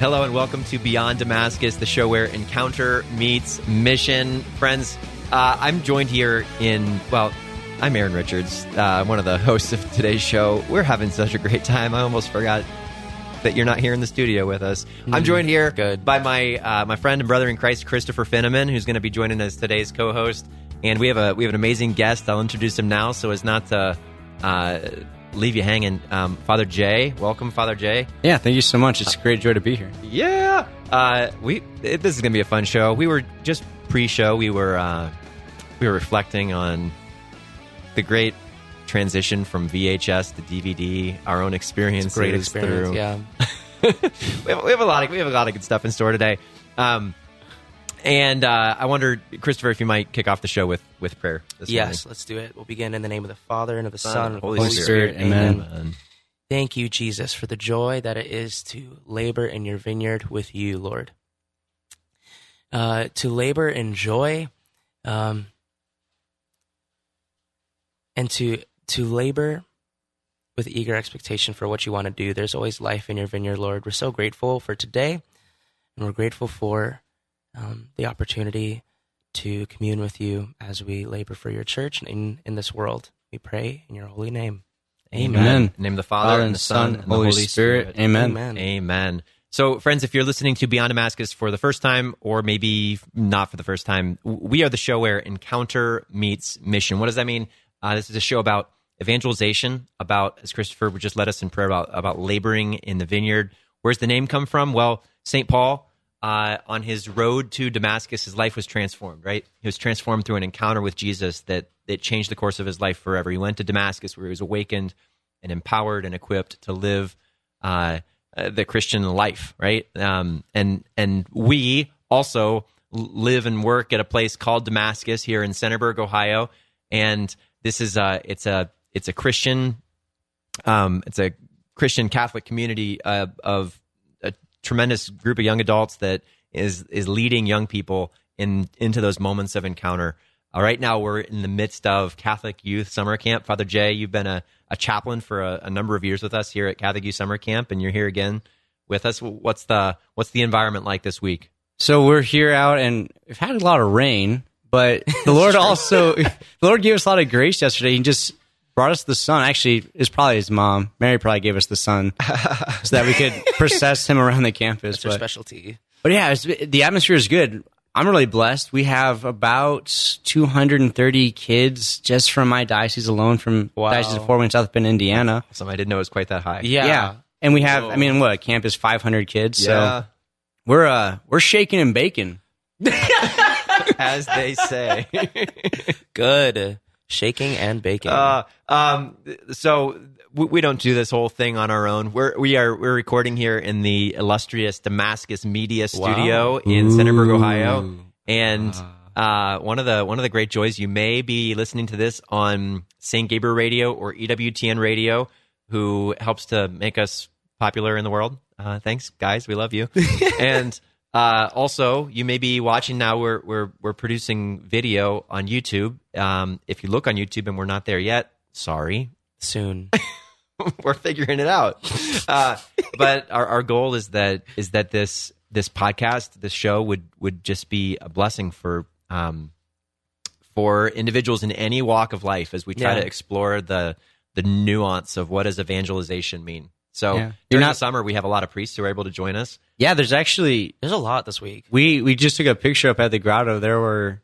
Hello and welcome to Beyond Damascus, the show where encounter meets mission. Friends, uh, I'm joined here in, well, I'm Aaron Richards, uh, one of the hosts of today's show. We're having such a great time. I almost forgot that you're not here in the studio with us. I'm joined here good. by my uh, my friend and brother in Christ, Christopher Finneman, who's going to be joining us today's co-host. And we have a we have an amazing guest. I'll introduce him now, so as not to uh, leave you hanging. Um, Father Jay, welcome, Father Jay. Yeah, thank you so much. It's a great joy to be here. Yeah, uh, we it, this is gonna be a fun show. We were just pre-show. We were uh, we were reflecting on the great transition from VHS to DVD. Our own experiences. Great experience. through- Yeah. we, have, we have a lot of we have a lot of good stuff in store today. Um, and uh, I wonder, Christopher, if you might kick off the show with with prayer. This Yes, let's do it. We'll begin in the name of the Father and of the Son, morning. and of the Holy, Holy Spirit. Spirit. Amen. Amen. Thank you, Jesus, for the joy that it is to labor in your vineyard with you, Lord. Uh, to labor in joy, um, and to to labor with eager expectation for what you want to do. There's always life in your vineyard, Lord. We're so grateful for today, and we're grateful for um, the opportunity to commune with you as we labor for your church and in, in this world. We pray in your holy name. Amen. Amen. In the name of the Father, and the Son, and the Holy, Spirit. Amen. Amen. Amen. So, friends, if you're listening to Beyond Damascus for the first time, or maybe not for the first time, we are the show where encounter meets mission. What does that mean? Uh, this is a show about evangelization, about, as Christopher would just led us in prayer, about, about laboring in the vineyard. Where's the name come from? Well, St. Paul, uh, on his road to Damascus, his life was transformed, right? He was transformed through an encounter with Jesus that, that changed the course of his life forever. He went to Damascus where he was awakened and empowered and equipped to live uh, uh, the Christian life, right? Um, and and we also live and work at a place called Damascus here in Centerburg, Ohio, and this is a it's a it's a Christian um, it's a Christian Catholic community uh, of tremendous group of young adults that is is leading young people in into those moments of encounter. Uh, right now, we're in the midst of Catholic Youth Summer Camp. Father Jay, you've been a, a chaplain for a, a number of years with us here at Catholic Youth Summer Camp, and you're here again with us. What's the what's the environment like this week? So we're here out, and we've had a lot of rain, but the Lord also, the Lord gave us a lot of grace yesterday. He just brought us the sun. Actually, it's probably his mom. Mary probably gave us the sun so that we could process him around the campus. That's your But, specialty. but yeah, it's, the atmosphere is good. I'm really blessed. We have about 230 kids just from my diocese alone, from Wow. Diocese of Fort Wayne, South Bend, Indiana. Some I didn't know it was quite that high. Yeah. yeah. And we have, I mean, what, campus 500 kids. Yeah. So we're, uh, we're shaking and baking. as they say. Good. Shaking and baking. Uh, um, so we, we don't do this whole thing on our own. We're we are we're recording here in the illustrious Damascus Media Studio in Centerburg, Ohio, and uh, one of the one of the great joys you may be listening to this on St. Gabriel Radio or EWTN Radio, who helps to make us popular in the world. Uh, thanks, guys. We love you. and uh, also, you may be watching now. We're we're we're producing video on YouTube. Um, if you look on YouTube and we're not there yet, sorry, Soon. we're figuring it out. Uh, but our, our goal is that is that this this podcast, this show would would just be a blessing for um, for individuals in any walk of life as we try Yeah. to explore the the nuance of what does evangelization mean. So Yeah. You're during the summer, we have a lot of priests who are able to join us. Yeah, there's actually There's a lot this week. we we just took a picture up at the grotto. There were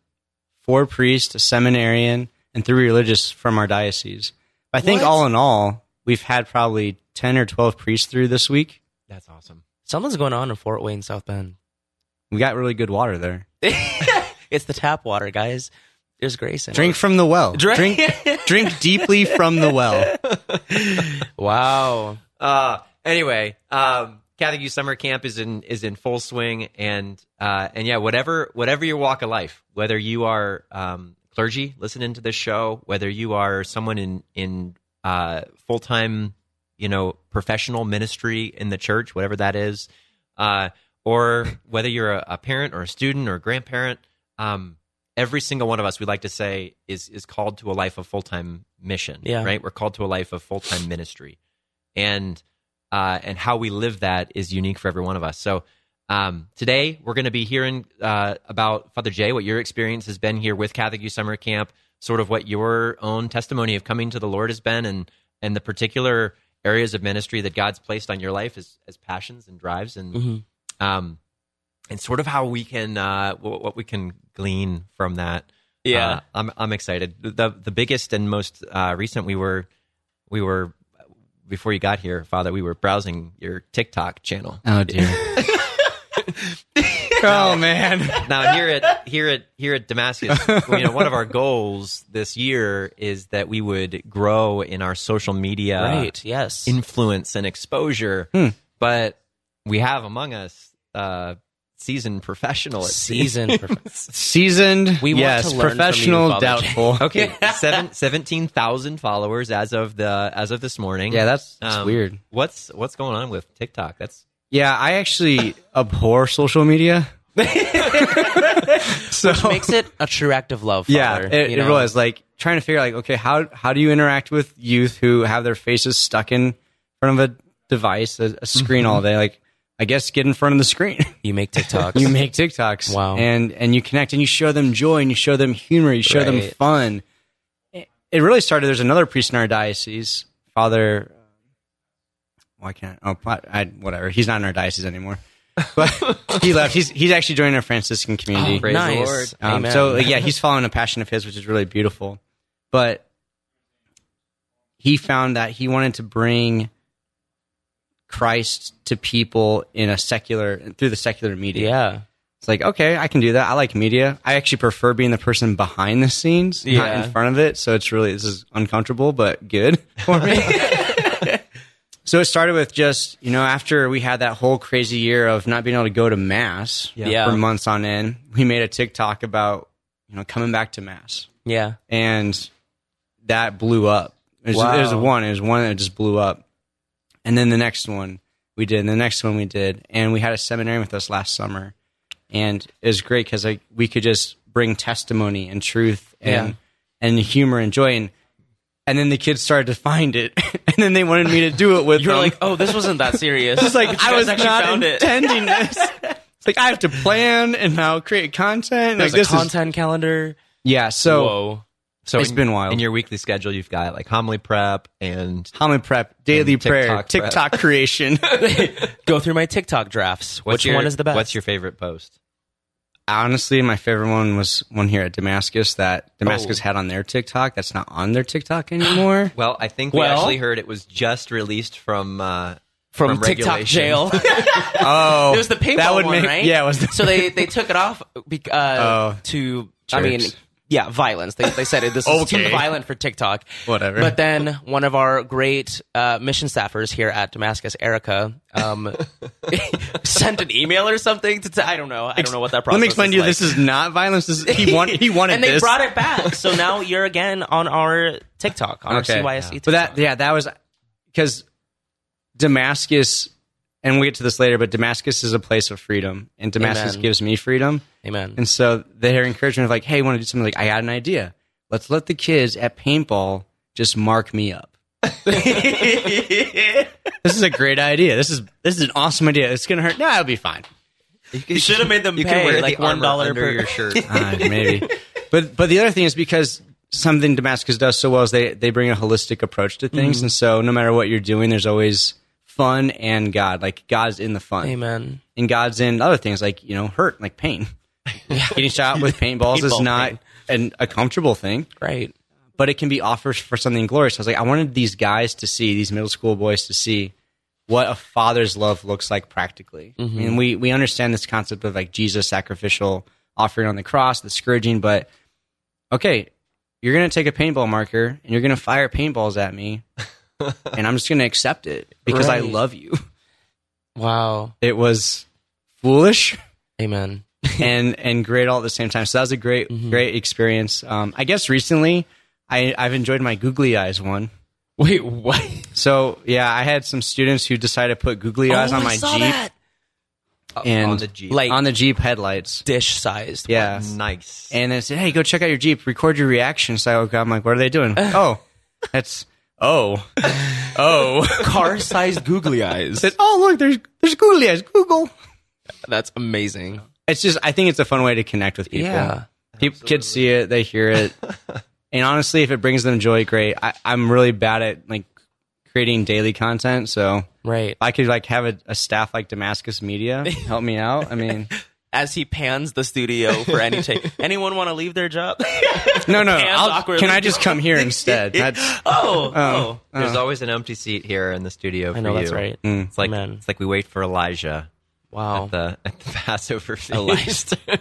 four priests, a seminarian, and three religious from our diocese. I think What? all in all, we've had probably ten or twelve priests through this week. That's awesome. Something's going on in Fort Wayne, South Bend. We got really good water there. it's the tap water, guys. There's grace in Drink from the well. Drink- drink, drink deeply from the well. Wow. Uh, anyway, um, Catholic Youth Summer Camp is in is in full swing, and uh, and yeah, whatever whatever your walk of life, whether you are um, clergy listening to this show, whether you are someone in in uh, full time, you know, professional ministry in the church, whatever that is, uh, or whether you're a, a parent or a student or a grandparent, um, every single one of us, we like to say, is is called to a life of full time mission. Yeah. right. We're called to a life of full time ministry, and uh, and how we live that is unique for every one of us. So um, today we're going to be hearing uh, about Father Jay, what your experience has been here with Catholic Youth Summer Camp, sort of what your own testimony of coming to the Lord has been, and and the particular areas of ministry that God's placed on your life as as passions and drives, and um, and sort of how we can uh, what, what we can glean from that. Yeah. Uh, I'm I'm excited. the The biggest and most uh, recent we were we were before you got here, Father. We were browsing your TikTok channel. Oh dear. oh man. now here at here at here at Damascus, you know, one of our goals this year is that we would grow in our social media right. Yes. influence and exposure. But we have among us uh, seasoned professional at Season. Seasoned. We want yes. to learn from you, professional. Doubtful. Okay, seven, 17,000 followers as of the as of this morning. Yeah, that's, that's Um, weird. What's what's going on with TikTok? That's Yeah, I actually abhor social media. so Makes it a true act of love. yeah, Father, it, you it know? was like trying to figure out like okay, how how do you interact with youth who have their faces stuck in front of a device, a, a screen Mm-hmm. all day? Like, I guess get in front of the screen. You make TikToks. you make TikToks. Wow. And and you connect and you show them joy and you show them humor, you show them fun. It it really started. There's another priest in our diocese, Father. Why can't oh I, I whatever. He's not in our diocese anymore, but he left. He's he's actually joining a Franciscan community. Praise the nice. Lord. Um, Amen. so yeah, he's following a passion of his, which is really beautiful. But he found that he wanted to bring Christ to people in a secular through the secular media. yeah. It's like, okay, I can do that. I like media. I actually prefer being the person behind the scenes, not in front of it. So it's really this is uncomfortable, but good for me. so it started with just, you know, after we had that whole crazy year of not being able to go to mass Yeah. for months on end, we made a TikTok about, you know, coming back to mass. Yeah. And that blew up. It was, Wow. it was one. It was one that just blew up. And then the next one we did, and the next one we did, and we had a seminarian with us last summer, and it was great because like we could just bring testimony and truth and Yeah. and humor and joy, and and then the kids started to find it, and then they wanted me to do it with You're them. like, oh, this wasn't that serious. it's like I was not found it. intending this. It's like I have to plan and now create content. There's like a this is content calendar. yeah. So Whoa. So It's in- been wild. In your weekly schedule, you've got like homily prep and homily prep, daily And prayer, TikTok prep. TikTok creation. Go through my TikTok drafts. what's Which your, one is the best? What's your favorite post? honestly, my favorite one was one here at Damascus that Damascus Oh. had on their TikTok. That's not on their TikTok anymore. Well, I think we Well- actually heard it was just released from uh, from, from TikTok jail? oh, it was the paintball that would one, make, right? Yeah, it was. The, so they they took it off bec- uh, Oh, to I mean jerks. Yeah violence. They they said it this is too violent for TikTok. Whatever. But then one of our great uh, mission staffers here at Damascus, Erica, um, sent an email or something to t- I don't know I don't know what that process. Let me explain to you. like. This is not violence. This is, he wanted. He wanted and they this. brought it back. So now you're again on our TikTok on our CYSC. TikTok. But that, yeah, that was because Damascus, and we'll get to this later. But Damascus is a place of freedom, and Damascus Amen. gives me freedom. Amen. And so their encouragement of like, hey, you want to do something? Like, I got an idea. Let's let the kids at paintball just mark me up. this is a great idea. This is this is an awesome idea. It's gonna hurt. No, it'll be fine. You should have made them You pay can wear like the one armor dollar per your shirt. Ah, maybe. But but the other thing is because something Damascus does so well is they they bring a holistic approach to things, and so no matter what you're doing, there's always fun and God. Like God's in the fun, Amen. and God's in other things like you know hurt, like pain. Getting shot with paintballs is not an, a comfortable thing, Right. but it can be offered for something glorious. I was like, I wanted these guys to see, these middle school boys to see what a father's love looks like practically. Mm-hmm. And we we understand this concept of like Jesus sacrificial offering on the cross, the scourging, but okay, you're gonna take a paintball marker and you're gonna fire paintballs at me, and I'm just gonna accept it because I love you. Wow. It was foolish Amen. and and great all at the same time. So that was a great Mm-hmm. great experience. Um, I guess recently I I've enjoyed my googly eyes one. Wait, what? So yeah, I had some students who decided to put googly eyes Oh, on I my saw Jeep that. and on the Jeep. Like on the Jeep headlights. dish sized. Yeah. nice. And they said, "Hey, go check out your Jeep. Record your reaction." So I- I'm like, "What are they doing?" oh, that's Oh, oh, Car-sized googly eyes. Said, oh look, there's there's googly eyes. Google. That's amazing. It's just I think it's a fun way to connect with people. Yeah. Peop kids see it, they hear it, and honestly, if it brings them joy, great. I, I'm really bad at like creating daily content, so Right. I could like have a, a staff like Damascus Media help me out. I mean, As he pans the studio for any take. Anyone want to leave their job? no, no. Hands I'll, can I just come here instead? That's oh, um, oh. Uh. There's always an empty seat here in the studio. For I know that's you. right. Mm. It's like Amen. it's like we wait for Elijah Wow. at the at the Passover feast. Elijah.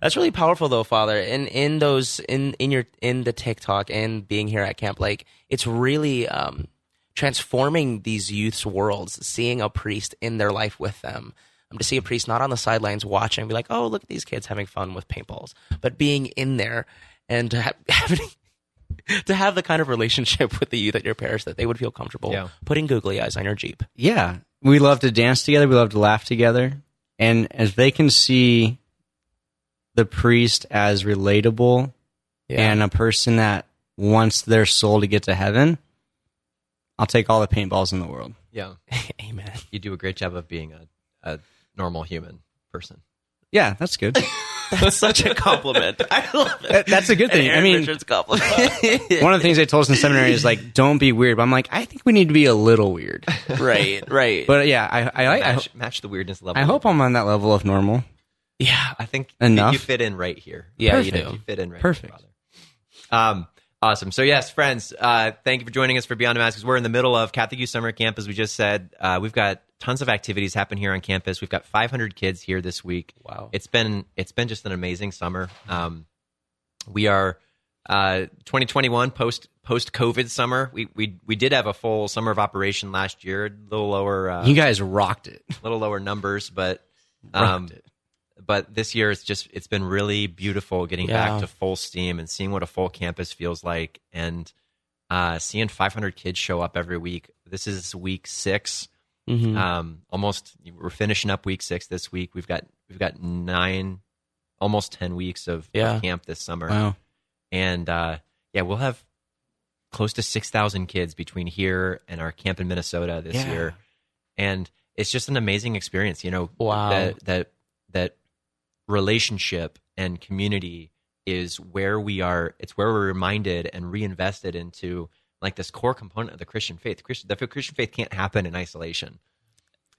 That's really powerful though, Father. In in those in in your in the TikTok and being here at Camp Lake, it's really um, transforming these youth's worlds. Seeing a priest in their life with them, um, to see a priest not on the sidelines watching, be like, "Oh, look at these kids having fun with paintballs," but being in there and ha- having to have the kind of relationship with the youth at your parish that they would feel comfortable Yeah. putting googly eyes on your jeep. yeah. We love to dance together. We love to laugh together, and as they can see the priest as relatable and a person that wants their soul to get to heaven, I'll take all the paintballs in the world. Yeah, amen. you do a great job of being a, a normal human person. Yeah, that's good. That's such a compliment. I love it. That- that's a good thing. I mean, Richards compliment. one of the things they told us in seminary is like, don't be weird. But I'm like, I think we need to be a little weird. right, right. But yeah, I I, I, I, Match, match the weirdness level. I hope I'm on that level of normal. yeah, I think Enough. you fit in right here. yeah, you Perfect. do. You fit in right Perfect. here, brother. Um, awesome. So yes, friends, uh, thank you for joining us for Beyond Damascus. We're in the middle of Catholic Youth Summer Camp, as we just said. Uh, we've got tons of activities happen here on campus. We've got 500 kids here this week. Wow. It's been it's been just an amazing summer. Um, we are uh, 2021 post post COVID summer. We we we did have a full summer of operation last year. A little lower. Uh, You guys rocked it. A little lower numbers, but um, but this year it's just it's been really beautiful getting Yeah. back to full steam and seeing what a full campus feels like and uh, seeing 500 kids show up every week. This is week 6 Mhm. Um, almost we're finishing up week six this week. We've got we've got nine, almost ten weeks of, of camp this summer Wow. and uh, yeah, we'll have close to six thousand kids between here and our camp in Minnesota this Yeah. year, and it's just an amazing experience. You know, Wow. that that that relationship and community is where we are. It's where we're reminded and reinvested into like this core component of the Christian faith. Christian, the Christian faith can't happen in isolation,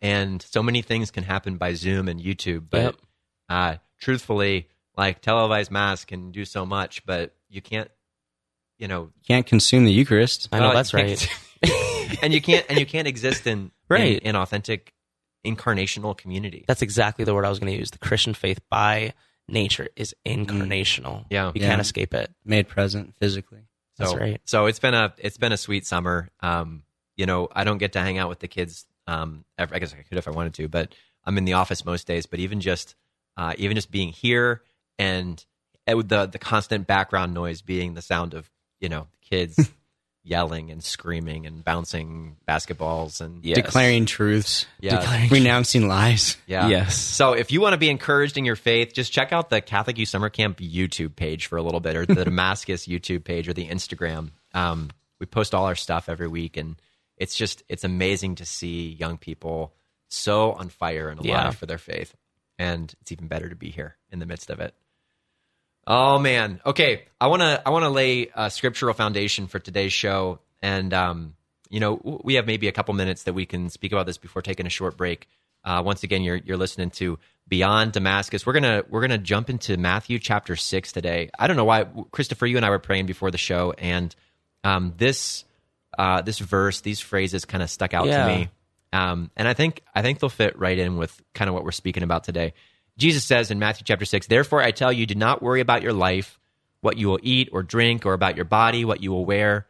and so many things can happen by Zoom and YouTube, but Yep. uh, truthfully, like televised mass can do so much, but you can't, you know, Can't consume the Eucharist. I know well, that's right. and you can't, and you can't exist in Right. in, in authentic incarnational community. That's exactly the word I was going to use. The Christian faith by nature is incarnational. Yeah. you Yeah. can't escape it. Made present physically. That's so, right. So it's been a it's been a sweet summer. Um, you know, I don't get to hang out with the kids. Um, I guess I could if I wanted to, but I'm in the office most days. But even just uh, even just being here and the the constant background noise being the sound of you know kids yelling and screaming and bouncing basketballs and Yes. Declaring truths. yeah Declaring- Renouncing lies. yeah Yes. So if you want to be encouraged in your faith, just check out the Catholic Youth Summer Camp YouTube page for a little bit, or the Damascus YouTube page, or the Instagram. Um, we post all our stuff every week, and it's just it's amazing to see young people so on fire and alive Yeah. for their faith, and it's even better to be here in the midst of it. Oh man. Okay, I want to I want to lay a scriptural foundation for today's show, and um, you know we have maybe a couple minutes that we can speak about this before taking a short break. Uh, once again, you're you're listening to Beyond Damascus. We're gonna we're gonna jump into Matthew chapter six today. I don't know why, Christopher. You and I were praying before the show, and um, this uh, this verse, these phrases, kind of stuck out Yeah. to me. Um, and I think I think they'll fit right in with kind of what we're speaking about today. Jesus says in Matthew chapter six, "Therefore I tell you, do not worry about your life, what you will eat or drink, or about your body, what you will wear.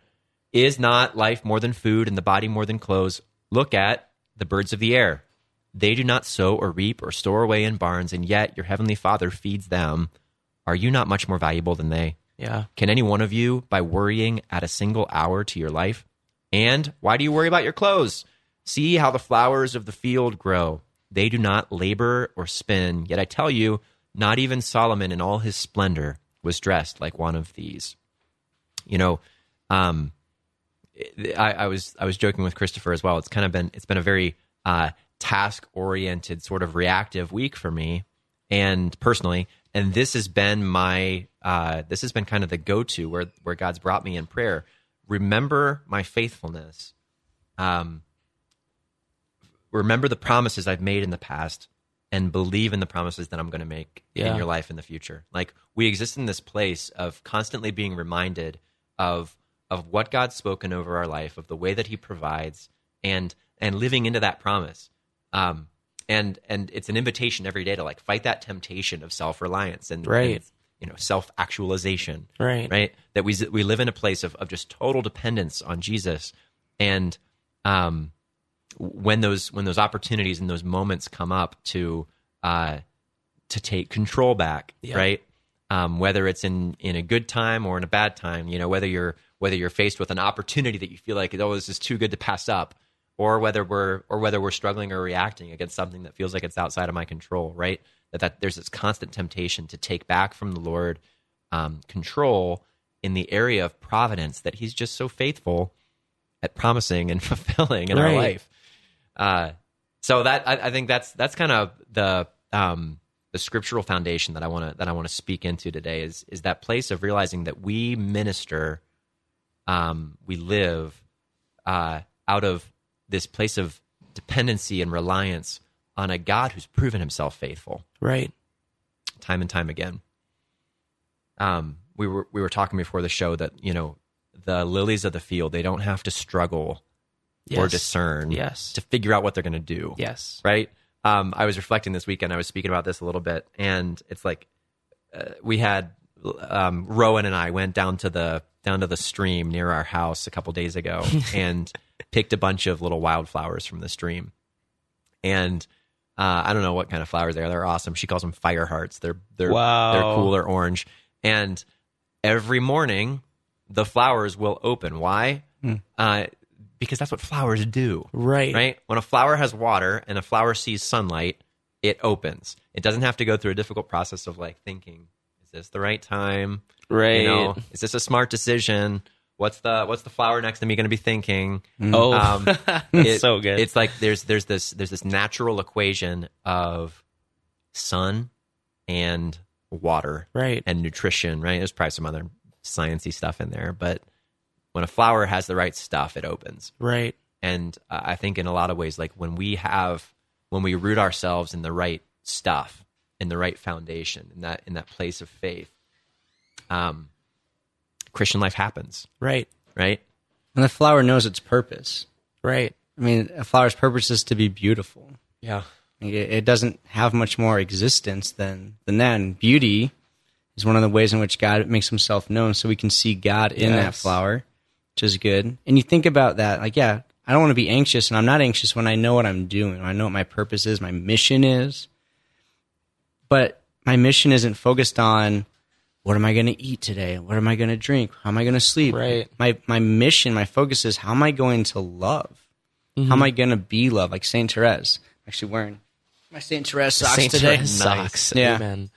Is not life more than food, and the body more than clothes? Look at the birds of the air; they do not sow or reap or store away in barns, and yet your heavenly Father feeds them. Are you not much more valuable than they?" Yeah. Can any one of you, by worrying, add a single hour to your life? And why do you worry about your clothes? See how the flowers of the field grow. They do not labor or spin. Yet I tell you, not even Solomon in all his splendor was dressed like one of these. You know, um, I, I was I was joking with Christopher as well. It's kind of been it's been a very uh, task oriented sort of reactive week for me and personally and this has been my uh, this has been kind of the go to where where God's brought me in prayer. Remember my faithfulness. Um, remember the promises I've made in the past, and believe in the promises that I'm going to make Yeah. in your life in the future. Like we exist in this place of constantly being reminded of of what God's spoken over our life, of the way that He provides, and and living into that promise. Um, and and it's an invitation every day to like fight that temptation of self reliance and, Right. and, you know self actualization Right. right that we we live in a place of, of just total dependence on Jesus and um when those when those opportunities and those moments come up to uh to take control back Yeah. right? Um whether it's in in a good time or in a bad time you know whether you're whether you're faced with an opportunity that you feel like oh this is too good to pass up or whether we're or whether we're struggling or reacting against something that feels like it's outside of my control right? That, that there's this constant temptation to take back from the lord um, control in the area of providence that he's just so faithful at promising and fulfilling in our life uh, so that I, I think that's that's kind of the um, the scriptural foundation that I want to that I want to speak into today is is that place of realizing that we minister, um, we live uh, out of this place of dependency and reliance on a God who's proven Himself faithful Right. time and time again. Um, we were we were talking before the show that you know the lilies of the field they don't have to struggle or discern Yes. to figure out what they're going to do Yes. right? Um, I was reflecting this weekend. I was speaking about this a little bit, and it's like uh, we had um, Rowan and I went down to the down to the stream near our house a couple days ago and picked a bunch of little wildflowers from the stream. And uh, I don't know what kind of flowers they are. They're awesome. She calls them fire hearts. They're they're Wow. they're cool. They're orange. And every morning, the flowers will open. Why? Uh, because that's what flowers do Right. right? When a flower has water and a flower sees sunlight, it opens. It doesn't have to go through a difficult process of like thinking, is this the right time? Right. You know, is this a smart decision? What's the what's the flower next to me going to be thinking? Oh, Um, it- so good. It's like there's there's this there's this natural equation of sun and water right. and nutrition, right? There's probably some other sciencey stuff in there, but when a flower has the right stuff, it opens Right. and uh, I think in a lot of ways, like when we have when we root ourselves in the right stuff, in the right foundation, in that in that place of faith, um, Christian life happens, Right. right? And the flower knows its purpose. Right. I mean, a flower's purpose is to be beautiful. Yeah, It, it doesn't have much more existence than than that. And beauty is one of the ways in which God makes Himself known, so we can see God in that flower, which is good. And you think about that, like, yeah, I don't want to be anxious, and I'm not anxious when I know what I'm doing. I know what my purpose is, my mission is. But my mission isn't focused on what am I going to eat today? What am I going to drink? How am I going to sleep? Right. My my mission, my focus is how am I going to love? How am mm-hmm. I going to be loved? Like Saint Therese. I'm actually wearing my Saint Therese socks Saint today. Therese socks. Yeah. Amen.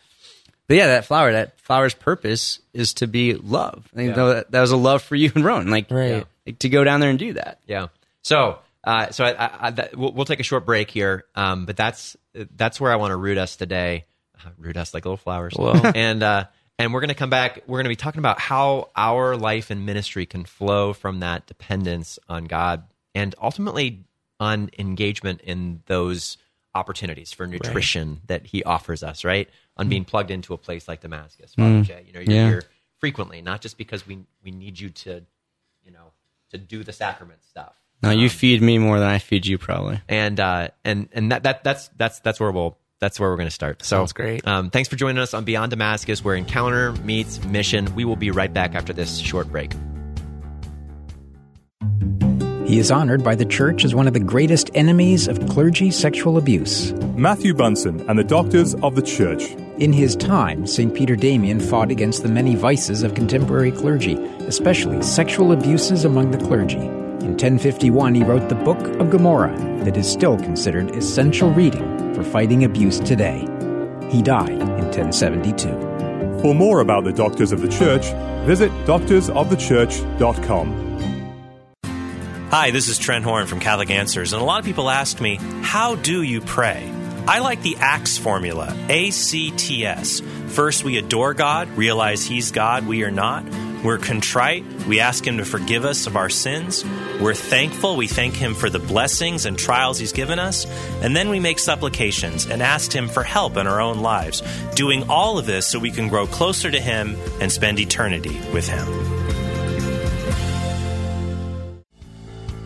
But yeah, that flower, that flower's purpose is to be love. I think that, that was a love for you and Rowan, like, Right. like to go down there and do that. yeah. So, uh, so I, I, I, that, we'll, we'll take a short break here, um, but that's that's where I want to root us today. Uh, root us like little flowers, and uh, and we're going to come back. We're going to be talking about how our life and ministry can flow from that dependence on God, and ultimately on engagement in those opportunities for nutrition that He offers us. Right on being plugged into a place like Damascus, Father Jay. You know, you're Yeah. here frequently, not just because we we need you to, you know, to do the sacrament stuff. No, you feed me more than I feed you, probably. And uh, and and that, that that's that's that's where we'll that's where we're going to start. So Sounds great. Um, thanks for joining us on Beyond Damascus, where encounter meets mission. We will be right back after this short break. He is honored by the Church as one of the greatest enemies of clergy sexual abuse. Matthew Bunson and the Doctors of the Church. In his time, St. Peter Damian fought against the many vices of contemporary clergy, especially sexual abuses among the clergy. In 1051, he wrote the Book of Gomorrah, that is still considered essential reading for fighting abuse today. He died in 1072. For more about the Doctors of the Church, visit doctorsofthechurch.com. Hi, this is Trent Horn from Catholic Answers, and a lot of people ask me, how do you pray? I like the ACTS formula, A C T S. First, we adore God, realize He's God, we are not. We're contrite, we ask Him to forgive us of our sins. We're thankful, we thank Him for the blessings and trials He's given us. And then we make supplications and ask Him for help in our own lives, doing all of this so we can grow closer to Him and spend eternity with Him.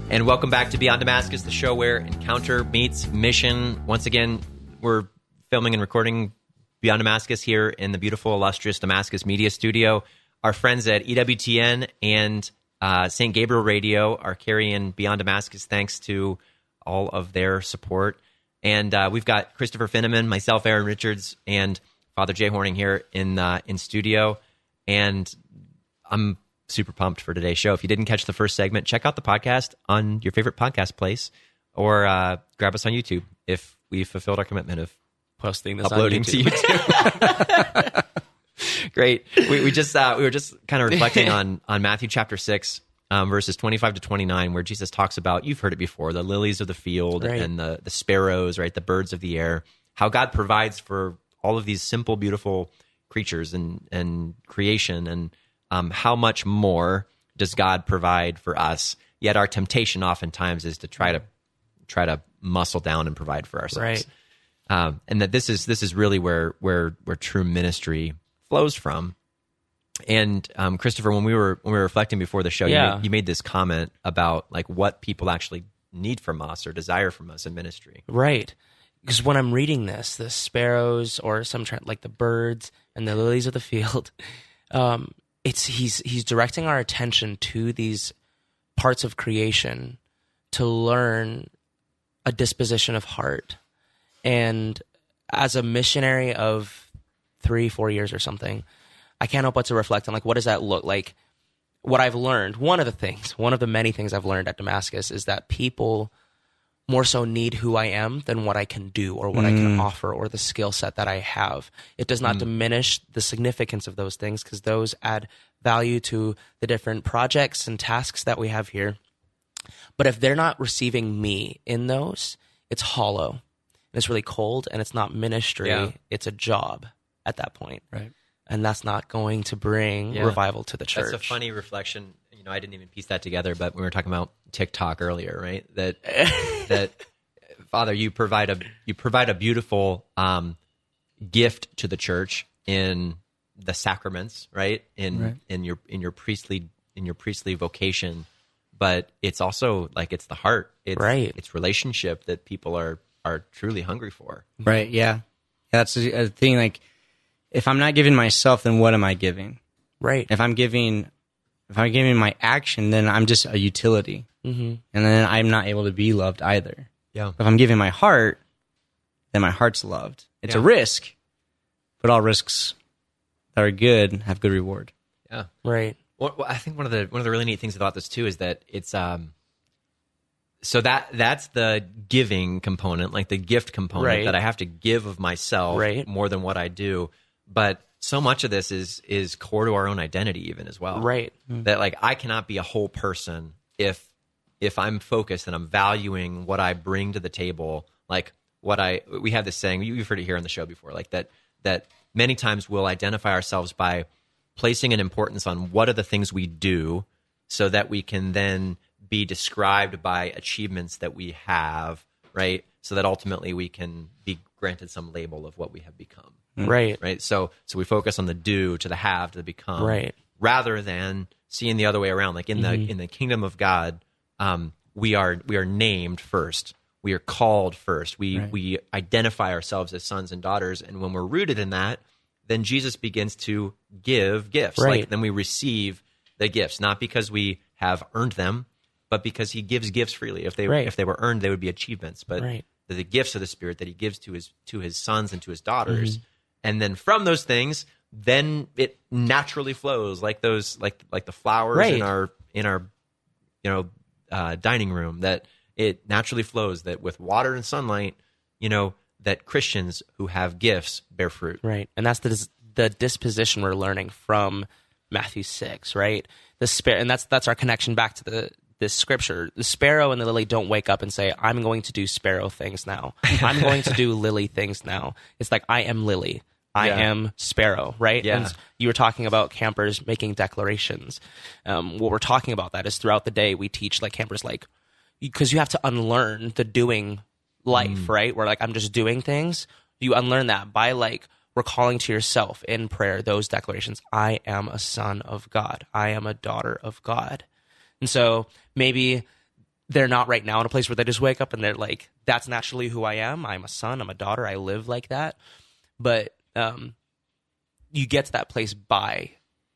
And welcome back to Beyond Damascus, the show where encounter meets mission. Once again, we're filming and recording Beyond Damascus here in the beautiful, illustrious Damascus Media Studio. Our friends at EWTN and uh, St. Gabriel Radio are carrying Beyond Damascus thanks to all of their support. And uh, we've got Christopher Finneman, myself, Aaron Richards, and Father Jay Horning here in uh, in studio. And I'm super pumped for today's show. If you didn't catch the first segment, check out the podcast on your favorite podcast place or uh, grab us on YouTube if we fulfilled our commitment of Posting this uploading on to YouTube. YouTube. Great. We, we just uh, we were just kind of reflecting on on Matthew chapter six, um, verses twenty five to twenty nine, where Jesus talks about you've heard it before the lilies of the field Right. and the the sparrows, right, the birds of the air. How God provides for all of these simple, beautiful creatures and and creation, and um, how much more does God provide for us? Yet our temptation oftentimes is to try to try to muscle down and provide for ourselves Right. um, and that this is this is really where where where true ministry flows from. And um, Christopher, when we were when we were reflecting before the show, you, made, you made this comment about like what people actually need from us or desire from us in ministry. Right. Because when I'm reading this, the sparrows or some tra- like the birds and the lilies of the field, um, it's he's he's directing our attention to these parts of creation to learn a disposition of heart. And as a missionary of three, four years or something, I can't help but to reflect on like what does that look like? What I've learned, one of the things, one of the many things I've learned at Damascus is that people more so need who I am than what I can do or what I can mm. offer or the skill set that I have. It does not mm. diminish the significance of those things because those add value to the different projects and tasks that we have here. But if they're not receiving me in those, it's hollow. And it's really cold and it's not ministry, Yeah. it's a job at that point. Right. And that's not going to bring Yeah. revival to the church. That's a funny reflection. Know, I didn't even piece that together, but we were talking about TikTok earlier, right? That that Father, you provide a you provide a beautiful um, gift to the church in the sacraments, right? In Right. in your in your priestly in your priestly vocation, but it's also like it's the heart, it's, Right. It's relationship that people are are truly hungry for. Right. Yeah. That's a thing. Like, if I'm not giving myself, then what am I giving? right. If I'm giving, if I'm giving my action, then I'm just a utility, mm-hmm. and then I'm not able to be loved either. Yeah. If I'm giving my heart, then my heart's loved. It's a risk, but all risks that are good have good reward. Yeah. Right. Well, well, I think one of the one of the really neat things about this too is that it's um. So that that's the giving component, like the gift component Right. that I have to give of myself Right. more than what I do. But so much of this is is core to our own identity, even as well. Right. Mm-hmm. That like I cannot be a whole person if if I'm focused and I'm valuing what I bring to the table, like what I we have this saying you've heard it here on the show before, like that that many times we'll identify ourselves by placing an importance on what are the things we do so that we can then be described by achievements that we have, right? So that ultimately we can be granted some label of what we have become Right. right? So so we focus on the do to the have to the become, Right. Rather than seeing the other way around. Like in the in the kingdom of God, um, we are we are named first. We are called first. We we identify ourselves as sons and daughters, and when we're rooted in that, then Jesus begins to give gifts. Like Right. then we receive the gifts, not because we have earned them, but because He gives gifts freely. If they Right. if they were earned, they would be achievements. But Right. the, the gifts of the Spirit that He gives to His to His sons and to His daughters, Mm-hmm. And then from those things, then it naturally flows like those like like the flowers Right. in our in our you know uh, dining room that it naturally flows that with water and sunlight you know that christians who have gifts bear fruit Right. And that's the the disposition we're learning from Matthew 6, right? The spirit and that's that's our connection back to the this scripture. The sparrow and the lily don't wake up and say, "I'm going to do sparrow things now. I'm going to do lily things now." It's like I am lily. I Yeah. am sparrow, right? Yeah. And you were talking about campers making declarations. Um, what we're talking about that is throughout the day we teach like campers like because you have to unlearn the doing life, right? Where like I'm just doing things. You unlearn that by like recalling to yourself in prayer those declarations. I am a son of God. I am a daughter of God. And so maybe they're not right now in a place where they just wake up and they're like, that's naturally who I am. I'm a son. I'm a daughter. I live like that. But um, you get to that place by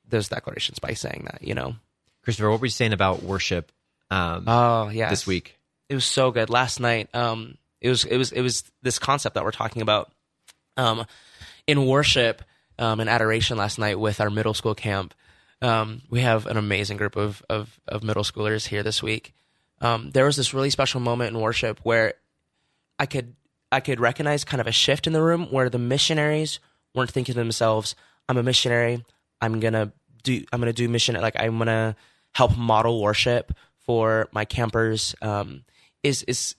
those declarations, by saying that, you know? Christopher, what were you saying about worship um, Oh, yeah. this week? it was so good last night um it was it was it was this concept that we're talking about um in worship um and adoration last night with our middle school camp um we have an amazing group of of, of middle schoolers here this week um there was this really special moment in worship where i could i could recognize kind of a shift in the room where the missionaries weren't thinking to themselves i'm a missionary i'm gonna do i'm gonna do mission like i'm gonna help model worship for my campers um is is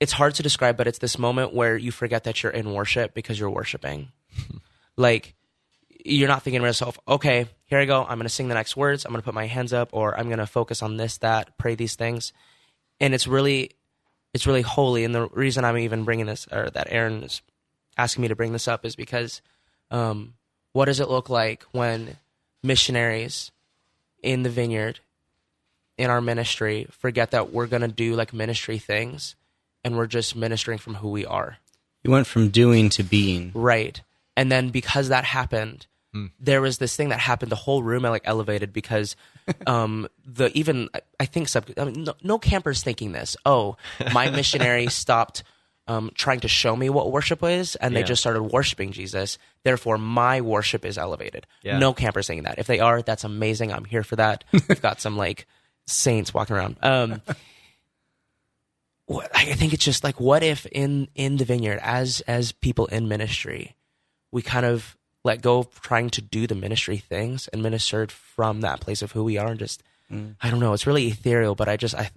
it's hard to describe, but it's this moment where you forget that you're in worship because you're worshiping. like you're not thinking to yourself, okay, here I go. I'm going to sing the next words. I'm going to put my hands up, or I'm going to focus on this, that, pray these things, and it's really, it's really holy. And the reason I'm even bringing this, or that Aaron is asking me to bring this up, is because, um, what does it look like when missionaries in the vineyard in our ministry forget that we're going to do like ministry things and we're just ministering from who we are. You went from doing to being. Right. And then because that happened, there was this thing that happened. The whole room I like elevated because um, the even I- I think sub I mean, no, no campers thinking this. Oh, my missionary stopped um, trying to show me what worship is, and they Yeah. just started worshiping Jesus. Therefore, my worship is elevated. Yeah. No campers saying that. If they are, that's amazing. I'm here for that. We've got some like saints walking around. Um, what- I think it's just like what if in in the vineyard as as people in ministry, we kind of let go of trying to do the ministry things and ministered from that place of who we are and just I don't know. It's really ethereal, but I just I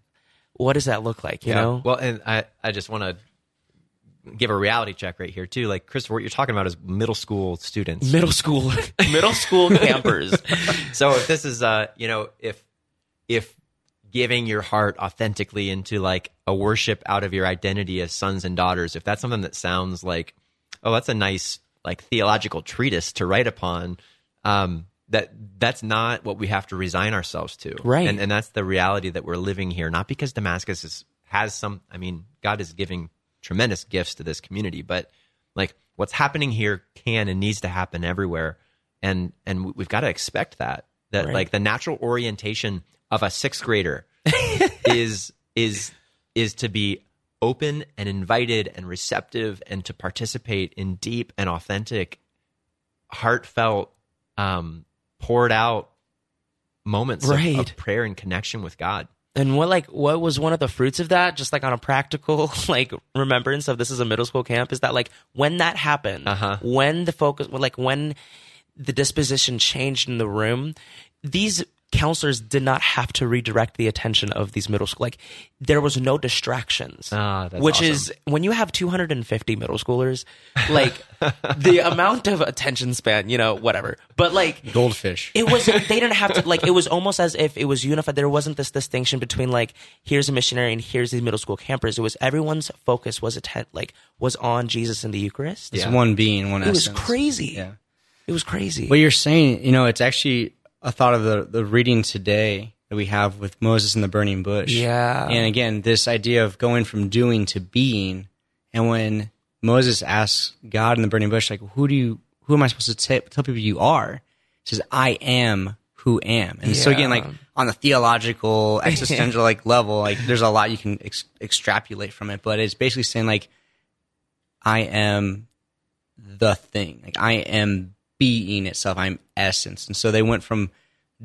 what does that look like? You know? Well, and I, I just want to give a reality check right here too. Like Christopher, what you're talking about is middle school students. middle school middle school campers. so if this is uh you know if if giving your heart authentically into like a worship out of your identity as sons and daughters if that's something that sounds like oh that's a nice like theological treatise to write upon um that that's not what we have to resign ourselves to Right. and and that's the reality that we're living here not because damascus is has some i mean god is giving tremendous gifts to this community but like what's happening here can and needs to happen everywhere and and we- we've got to expect that that Right. like the natural orientation of a sixth grader is is is to be open and invited and receptive and to participate in deep and authentic heartfelt um poured out moments of- of, prayer and connection with god And what like what was one of the fruits of that? Just like on a practical like remembrance of this is a middle school camp is that like when that happened, Uh-huh. when the focus, like when the disposition changed in the room, these counselors did not have to redirect the attention of these middle school. Like there was no distractions. Ah, that's which awesome. is when you have 250 middle schoolers, like the amount of attention span, you know, whatever. But like Goldfish. it was they didn't have to like it was almost as if it was unified there wasn't this distinction between like here's a missionary and here's these middle school campers it was everyone's focus was atten- like was on jesus and the eucharist It's one being, one it was crazy Yeah. it was crazy What you're saying, you know, it's actually a thought of the, the reading today that we have with Moses and the burning bush. Yeah. And again, this idea of going from doing to being. And when Moses asks God in the burning bush, like, who do you, who am I supposed to t- tell people you are? He says, I am who am. And so again, like on the theological, existential like level, like there's a lot you can ex- extrapolate from it, but it's basically saying like, I am the thing. Like I am being itself. I'm essence. And so they went from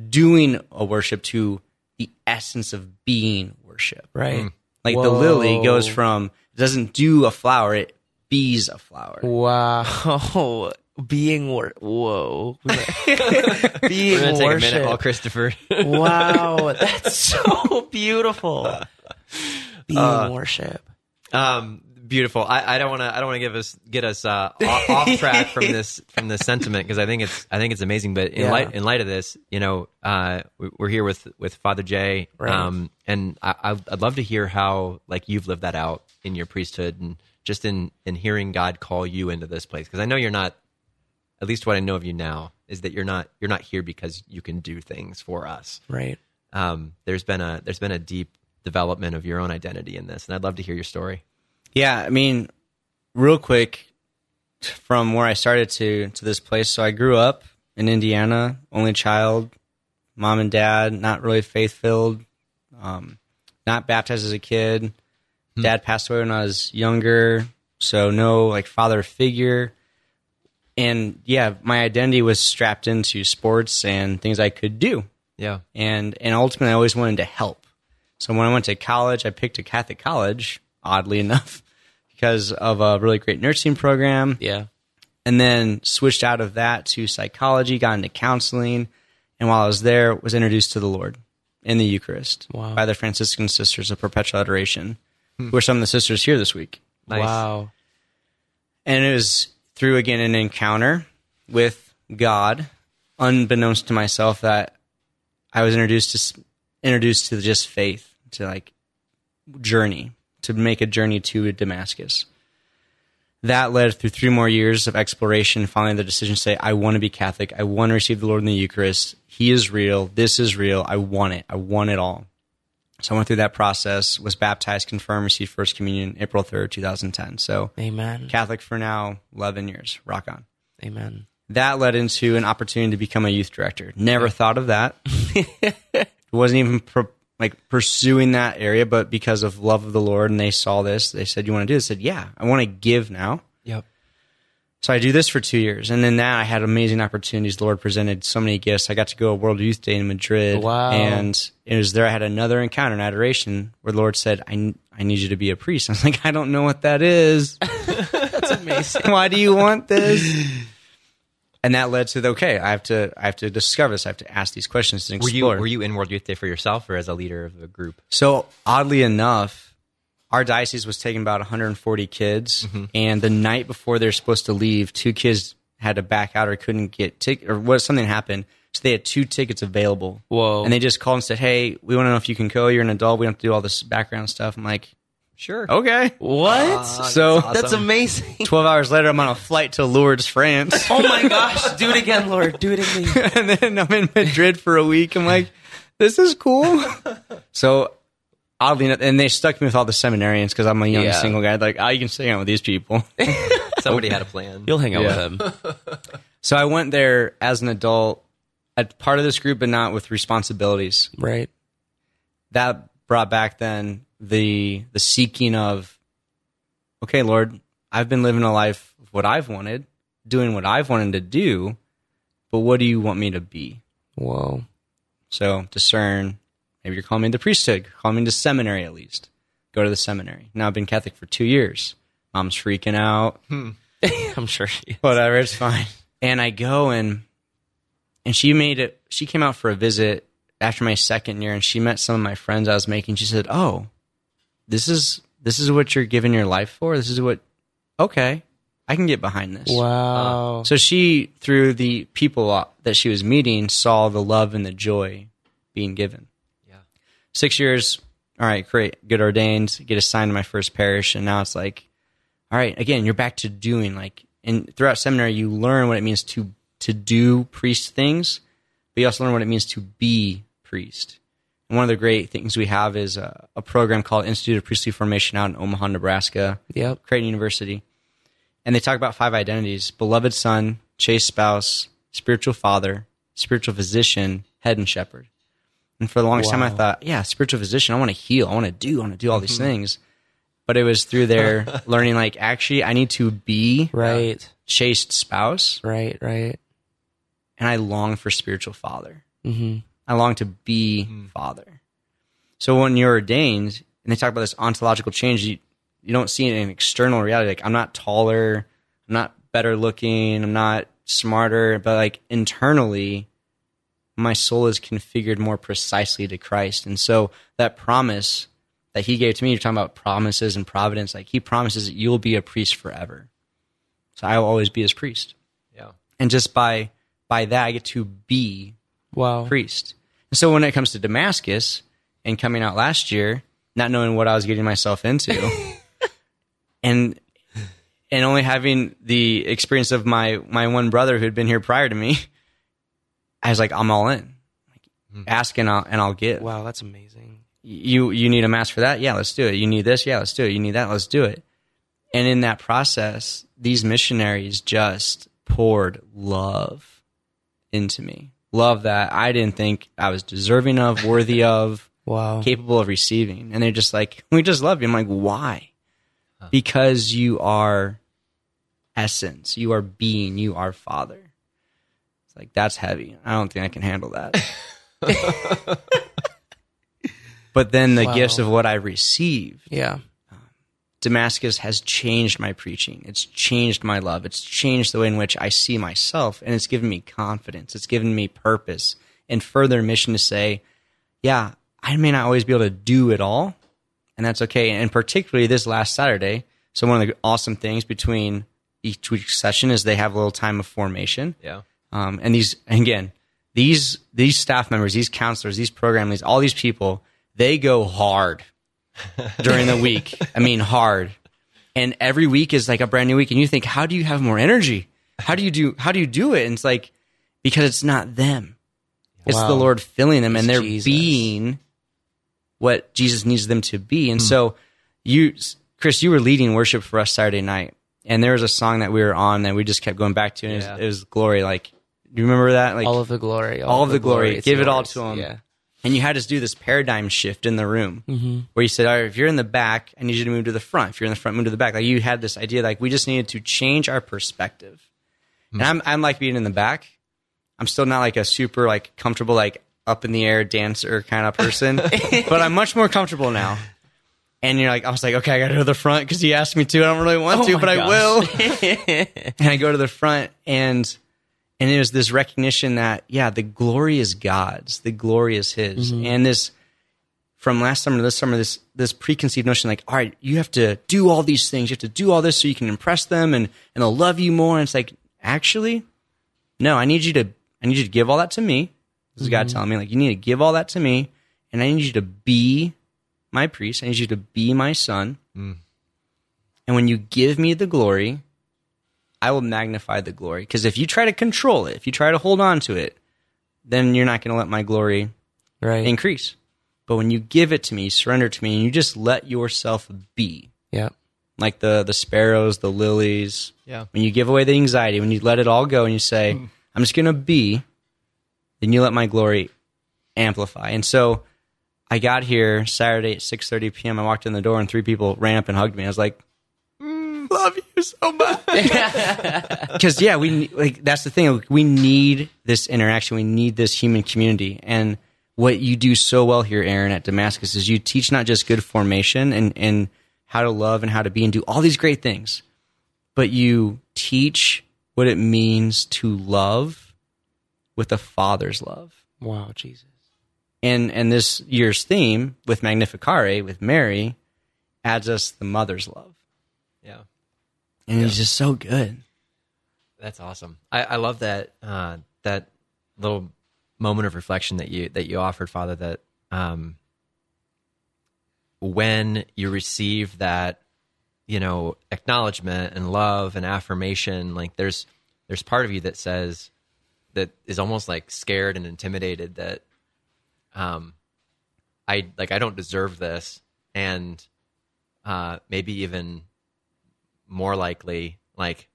doing a worship to the essence of being worship. right Like the lily goes from it doesn't do a flower, it bees a flower. wow being wor- whoa being We're gonna take a minute worship. while Christopher. wow, that's so beautiful. Being Uh, worship. Um, beautiful. I, I don't want to. I don't want to give us get us uh, off, off track from this from this sentiment because I think it's I think it's amazing. But in Yeah. light in light of this, you know, uh, we- we're here with with Father Jay, Right. um, and I, I'd I'd love to hear how like you've lived that out in your priesthood and just in in hearing God call you into this place because I know you're not. At least what I know of you now is that you're not you're not here because you can do things for us. Right. Um, there's been a there's been a deep development of your own identity in this, and I'd love to hear your story. Yeah, I mean, real quick from where I started to to this place. So I grew up in Indiana, only child, mom and dad, not really faith filled, um, not baptized as a kid. Dad passed away when I was younger, so no like father figure. And yeah, my identity was strapped into sports and things I could do Yeah. and and ultimately I always wanted to help. So when I went to college, I picked a Catholic college, oddly enough, because of a really great nursing program, Yeah. and then switched out of that to psychology, got into counseling, and while I was there, was introduced to the Lord in the Eucharist Wow. by the Franciscan Sisters of Perpetual Adoration, who are some of the sisters here this week. Nice. Wow. And it was through again an encounter with God, unbeknownst to myself, that I was introduced to introduced to just faith, to like journey, to make a journey to Damascus. That led through three more years of exploration, finally the decision to say, I want to be Catholic. I want to receive the Lord in the Eucharist. He is real. This is real. I want it. I want it all. So I went through that process, was baptized, confirmed, received First Communion April 3rd, 2010. So Amen. Catholic for now, 11 years. Rock on. Amen. That led into an opportunity to become a youth director. Never thought of that. Wasn't even pro- like pursuing that area, but because of love of the Lord and they saw this, they said, You want to do this? I said, Yeah, I want to give now. Yep. So I do this for two years. And then that I had amazing opportunities. The Lord presented so many gifts. I got to go to World Youth Day in Madrid. Oh, wow. And it was there I had another encounter and adoration where the Lord said, I, I need you to be a priest. I was like, I don't know what that is. That's amazing. Why do you want this? And that led to the, okay, I have to I have to discover this. I have to ask these questions and Were you explore. were you in World Youth Day for yourself or as a leader of a group? So oddly enough, our diocese was taking about 140 kids, Mm-hmm. and the night before they're supposed to leave, two kids had to back out or couldn't get ticket or what something happened. So they had two tickets available. Whoa. And they just called and said, "Hey, we want to know if you can go. You're an adult. We don't have to do all this background stuff." I'm like, Sure. "Okay." what? Ah, so That's amazing. 12 hours later, I'm on a flight to Lourdes, France. Oh my gosh. Do it again, Lord. Do it again. and then I'm in Madrid for a week. I'm like, this is cool. so oddly enough, and they stuck me with all the seminarians because I'm a young Yeah. single guy. Like, oh, you can stay out with these people. Somebody had a plan. You'll hang out Yeah. with him. so I went there as an adult, a part of this group, but not with responsibilities. Right. That brought back then the the seeking of, okay, Lord, I've been living a life of what I've wanted, doing what I've wanted to do, but what do you want me to be? Whoa. So discern. Maybe you're calling me to the priesthood. calling me to seminary at least. Go to the seminary. Now I've been Catholic for two years. Mom's freaking out. Hmm. I'm sure she. Whatever, it's fine. And I go and and she made it. She came out for a visit after my second year, and she met some of my friends I was making. She said, "Oh, this is this is what you're giving your life for. This is what. Okay, I can get behind this." Wow. Uh, so she, through the people that she was meeting, saw the love and the joy being given. Yeah. Six years, all right, great, get ordained, get assigned to my first parish, and now it's like, all right, again, you're back to doing like, and throughout seminary, you learn what it means to to do priest things, but you also learn what it means to be priest. And one of the great things we have is a, a program called Institute of Priestly Formation out in Omaha, Nebraska. Yep. Creighton University. And they talk about five identities beloved son, chaste spouse, spiritual father, spiritual physician, head and shepherd. And for the longest time, I thought, yeah, spiritual physician, I want to heal, I want to do, I want to do all these things. But it was through their learning, like, actually, I need to be Right. chaste spouse, Right. Right. and I long for spiritual father. Mm-hmm. I long to be hmm. father. So when you're ordained, and they talk about this ontological change, you, you don't see it in external reality. Like I'm not taller, I'm not better looking, I'm not smarter, but like internally, my soul is configured more precisely to Christ. And so that promise that he gave to me, you're talking about promises and providence, like he promises that you'll be a priest forever. So I will always be his priest. Yeah. And just by by that I get to be Wow. priest. And so when it comes to Damascus and coming out last year, not knowing what I was getting myself into, and and only having the experience of my my one brother who had been here prior to me, I was like, I'm all in. Like, ask and I'll and I'll give. Wow, that's amazing. You you need a mask for that? Yeah, let's do it. You need this? Yeah, let's do it. You need that? Let's do it. And in that process, these missionaries just poured love into me. Love that I didn't think I was deserving of, worthy of, Wow. capable of receiving. And they're just like, we just love you. I'm like, why? Because you are essence, you are being, you are father. It's like, that's heavy. I don't think I can handle that. but then the Wow. gifts of what I received Yeah. Damascus has changed my preaching. It's changed my love. It's changed the way in which I see myself, and it's given me confidence. It's given me purpose and further mission to say, yeah, I may not always be able to do it all, and that's okay. And particularly this last Saturday. So one of the awesome things between each week's session is they have a little time of formation. Yeah. Um, and these again, these these staff members, these counselors, these program leads, all these people, they go hard during the week. I mean, hard. And every week is like a brand new week, and you think, how do you have more energy? How do you do? How do you do it? And it's like because it's not them; it's Wow. the Lord filling them, and they're Jesus. being what Jesus needs them to be. And hmm. so, you, Chris, you were leading worship for us Saturday night, and there was a song that we were on that we just kept going back to, and it, was, it was glory. Like, do you remember that? Like, all of the glory. all of the glory. it's Give it all to him. Yeah. And you had us do this paradigm shift in the room mm-hmm. where you said, all right, if you're in the back, I need you to move to the front. If you're in the front, move to the back. Like you had this idea, like we just needed to change our perspective. And mm-hmm. I'm, I'm like being in the back. I'm still not like a super like comfortable, like up in the air dancer kind of person, but I'm much more comfortable now. And you're like, I was like, okay, I got to go to the front because he asked me to. I don't really want Oh to, but I will. and I go to the front and and it was this recognition that yeah the glory is god's the glory is his. Mm-hmm. And this from last summer to this summer this this preconceived notion like all right you have to do all these things. You have to do all this so you can impress them and and they'll love you more. And it's like actually no i need you to i need you to give all that to me. This is god mm-hmm. telling me like you need to give all that to me. And i need you to be my priest. I need you to be my son. Mm. And when you give me the glory I will magnify the glory. Because if you try to control it, if you try to hold on to it, then you're not going to let my glory Right. increase. But when you give it to me, surrender to me, and you just let yourself be, yeah. like the the sparrows, the lilies. Yeah. When you give away the anxiety, when you let it all go, and you say, "I'm just going to be," then you let my glory amplify. And so, I got here Saturday at 6:30 p.m. I walked in the door, and three people ran up and hugged me. I was like, "Mm, "Love you so much." because yeah, we ne- like that's the thing. We need this interaction. We need this human community. And what you do so well here, Aaron, at Damascus is you teach not just good formation and and how to love and how to be and do all these great things, but you teach what it means to love with a father's love. Wow, Jesus. And and this year's theme with Magnificare with Mary adds us the mother's love, Yeah. And it's just so good. That's awesome. I, I love that uh, that little moment of reflection that you that you offered, Father. That um, when you receive that, you know, acknowledgement and love and affirmation, like there's there's part of you that says that is almost like scared and intimidated that um, I like I don't deserve this, and uh, maybe even more likely like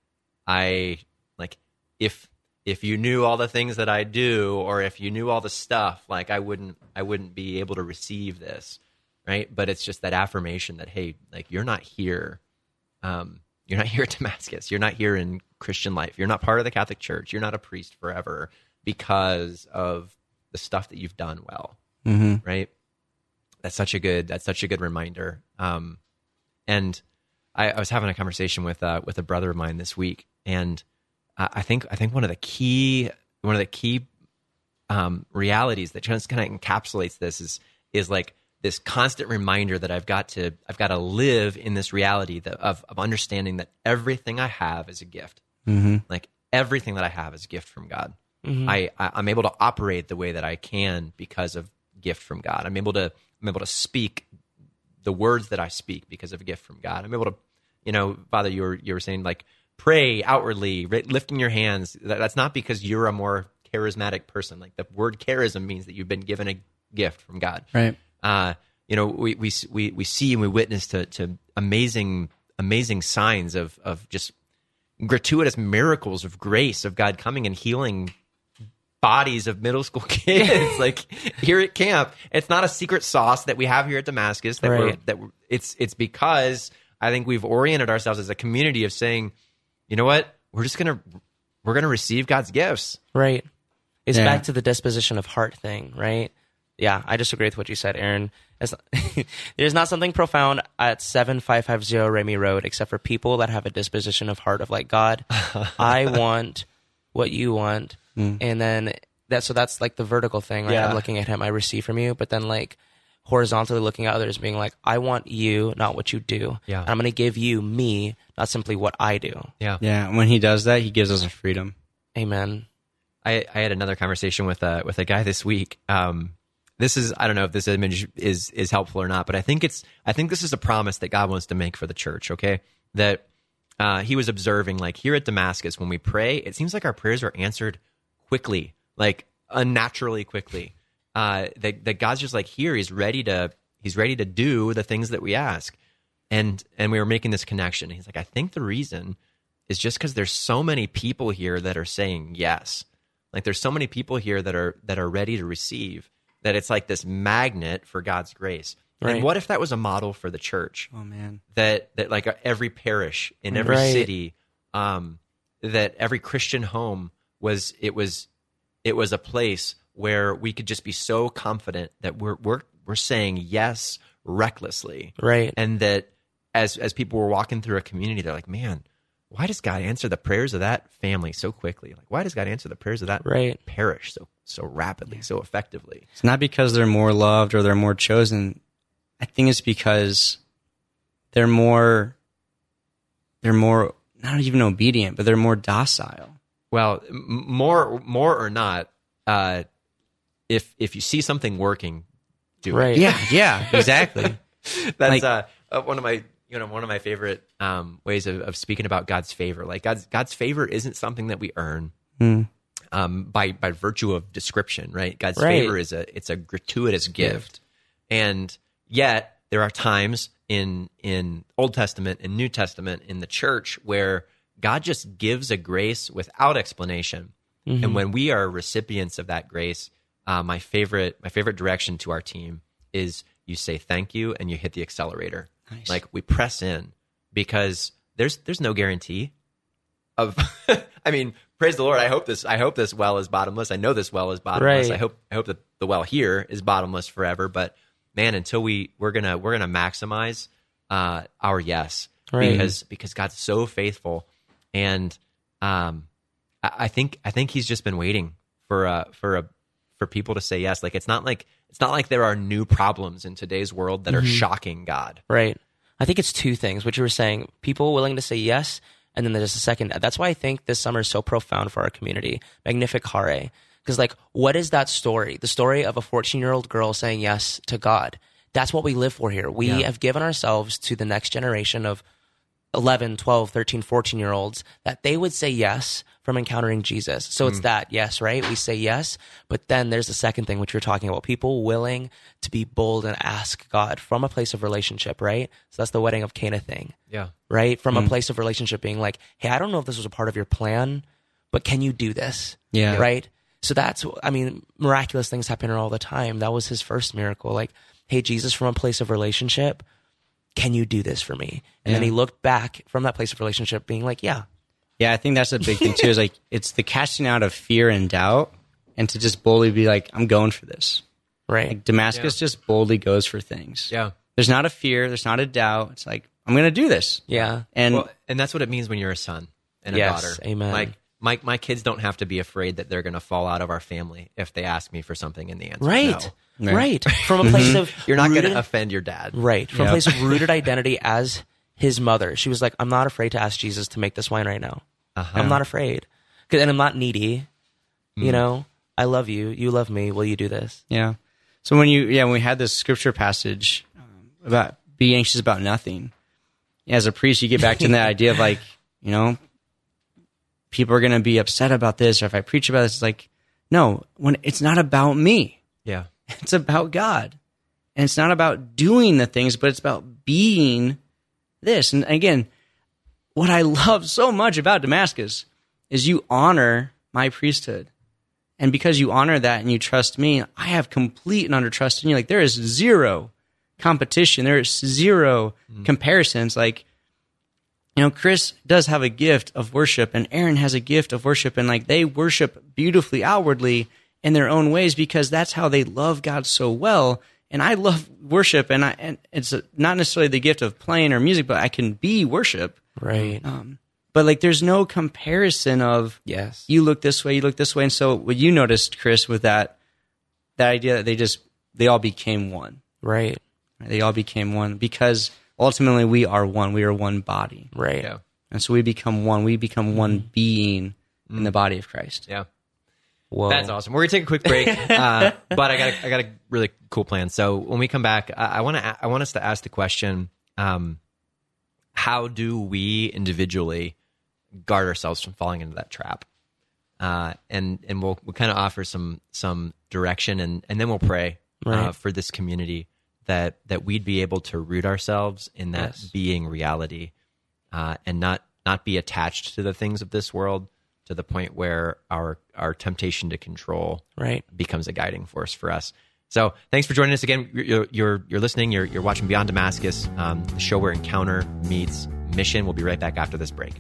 I like if if you knew all the things that I do or if you knew all the stuff like I wouldn't I wouldn't be able to receive this right? But it's just that affirmation that hey like you're not here um you're not here at Damascus. You're not here in Christian life. You're not part of the Catholic Church. You're not a priest forever because of the stuff that you've done well Mm-hmm. right? That's such a good that's such a good reminder. Um and I, I was having a conversation with uh, with a brother of mine this week, and uh, I think I think one of the key one of the key um, realities that just kind of encapsulates this is is like this constant reminder that I've got to I've got to live in this reality that, of of understanding that everything I have is a gift. Mm-hmm. Like everything that I have is a gift from God. I, I I'm able to operate the way that I can because of gift from God. I'm able to I'm able to speak the words that I speak because of a gift from God. I'm able to, you know, Father, you were you were saying like pray outwardly, ri- lifting your hands. That, that's not because you're a more charismatic person. Like the word charism means that you've been given a gift from God. Right. Uh, you know, we we we we see and we witness to to amazing amazing signs of of just gratuitous miracles of grace of God coming and healing bodies of middle school kids like here at camp it's not a secret sauce that we have here at damascus that we're that we're, it's it's because i think we've oriented ourselves as a community of saying you know what we're just gonna we're gonna receive god's gifts Right. It's Yeah. back to the disposition of heart thing, right? Yeah, I just agree with what you said, Aaron. It's, there's not something profound at 7550 Remy Road except for people that have a disposition of heart of like, God, I want what you want. And then that, so that's like the vertical thing, right? Yeah. I'm looking at him, I receive from you. But then like horizontally looking at others, being like, I want you, not what you do. Yeah. And I'm going to give you me, not simply what I do. yeah Yeah. and When he does that, he gives us a freedom. Amen. I, I had another conversation with a with a guy this week. Um, this is I don't know if this image is is helpful or not, but I think it's I think this is a promise that God wants to make for the church. Okay, that uh, he was observing like here at Damascus when we pray, it seems like our prayers are answered quickly, like unnaturally quickly. Uh, that that God's just like here, he's ready to he's ready to do the things that we ask, and and we were making this connection. He's like, I think the reason is just because there's so many people here that are saying yes. Like there's so many people here that are that are ready to receive that it's like this magnet for God's grace. Right. And what if that was a model for the church? Oh man. That that like every parish in every Right. city, um, that every Christian home was it was it was a place where we could just be so confident that we're we're we're saying yes recklessly Right. and that as as people were walking through a community they're like man why does god answer the prayers of that family so quickly like why does god answer the prayers of that Right. parish so so rapidly so effectively It's not because they're more loved or they're more chosen. I think it's because they're more they're more not even obedient, but they're more docile. Well m- more more or not uh if if you see something working do Right. it Yeah, yeah, exactly. that's Like- uh, uh, one of my you know one of my favorite um, ways of, of speaking about God's favor. Like God's God's favor isn't something that we earn um, by by virtue of description, right? God's Right. favor is a it's a gratuitous gift, and yet there are times in in Old Testament and New Testament in the church where God just gives a grace without explanation, and when we are recipients of that grace, uh, my favorite my favorite direction to our team is you say thank you and you hit the accelerator. Nice. Like we press in because there's there's no guarantee of I mean, praise the Lord. I hope this I hope this well is bottomless. I know this well is bottomless. Right. I hope I hope that the well here is bottomless forever. But man, until we we're gonna we're gonna maximize uh, our yes Right. because because God's so faithful, and um, I, I think I think He's just been waiting for a for a for people to say yes. Like it's not like it's not like there are new problems in today's world that are shocking God. Right. I think it's two things. What you were saying, people willing to say yes, and then there's a second. That's why I think this summer is so profound for our community. Magnificare. Because, like, what is that story? The story of a 14 year old girl saying yes to God. That's what we live for here. We Yeah. have given ourselves to the next generation of 11, 12, 13, 14 year olds that they would say yes from encountering Jesus. So it's mm. that, yes, right? We say yes. But then there's the second thing, which you're talking about people willing to be bold and ask God from a place of relationship, right? So that's the wedding of Cana thing, Yeah. right? From a mm. place of relationship being like, hey, I don't know if this was a part of your plan, but can you do this? Yeah. Right? So that's, I mean, miraculous things happen all the time. That was his first miracle. Like, hey, Jesus, from a place of relationship, can you do this for me? And then he looked back from that place of relationship being like, yeah, Yeah, I think that's a big thing too. Is like it's the casting out of fear and doubt, and to just boldly be like, "I'm going for this." right. Like Damascus just boldly goes for things. Yeah. There's not a fear. There's not a doubt. It's like I'm going to do this. yeah. And well, and that's what it means when you're a son and a Yes, daughter. amen. Like my my kids don't have to be afraid that they're going to fall out of our family if they ask me for something in the answer Right. is no. Right. From a place of You're not going to offend your dad. Right. From a place of rooted identity as his mother. She was like, I'm not afraid to ask Jesus to make this wine right now. Uh-huh. I'm not afraid. 'Cause- And I'm not needy. Mm. You know, I love you. You love me. Will you do this? Yeah. So when you yeah when we had this scripture passage um, about be anxious about nothing, as a priest you get back to that idea of like you know people are going to be upset about this or if I preach about this it's like no when it's not about me Yeah. It's about God and it's not about doing the things but it's about being this and again what I love so much about Damascus is you honor my priesthood and because you honor that and you trust me, I have complete and utter trust in you. Like there is zero competition. There is zero mm. comparisons. Like, you know, Chris does have a gift of worship and Aaron has a gift of worship and like they worship beautifully outwardly in their own ways because that's how they love God so well. And I love worship and I, and it's not necessarily the gift of playing or music, but I can be worship. Right. Um, but like there's no comparison of yes. you look this way, you look this way. And so what you noticed, Chris, with that that idea that they just they all became one. Right. They all became one because ultimately we are one. We are one body. Right. Yeah. And so we become one. We become one being in the body of Christ. Yeah. Whoa. That's awesome. We're gonna take a quick break, uh, but I got a, I got a really cool plan. So when we come back, I, I want to I want us to ask the question: um, How do we individually guard ourselves from falling into that trap? Uh, and and we'll we'll kind of offer some some direction, and and then we'll pray uh, for this community that that we'd be able to root ourselves in that Yes. being reality, uh, and not not be attached to the things of this world to the point where our our temptation to control Right. becomes a guiding force for us. So thanks for joining us again. You're you're, you're listening. You're you're watching Beyond Damascus, um, the show where encounter meets mission. We'll be right back after this break.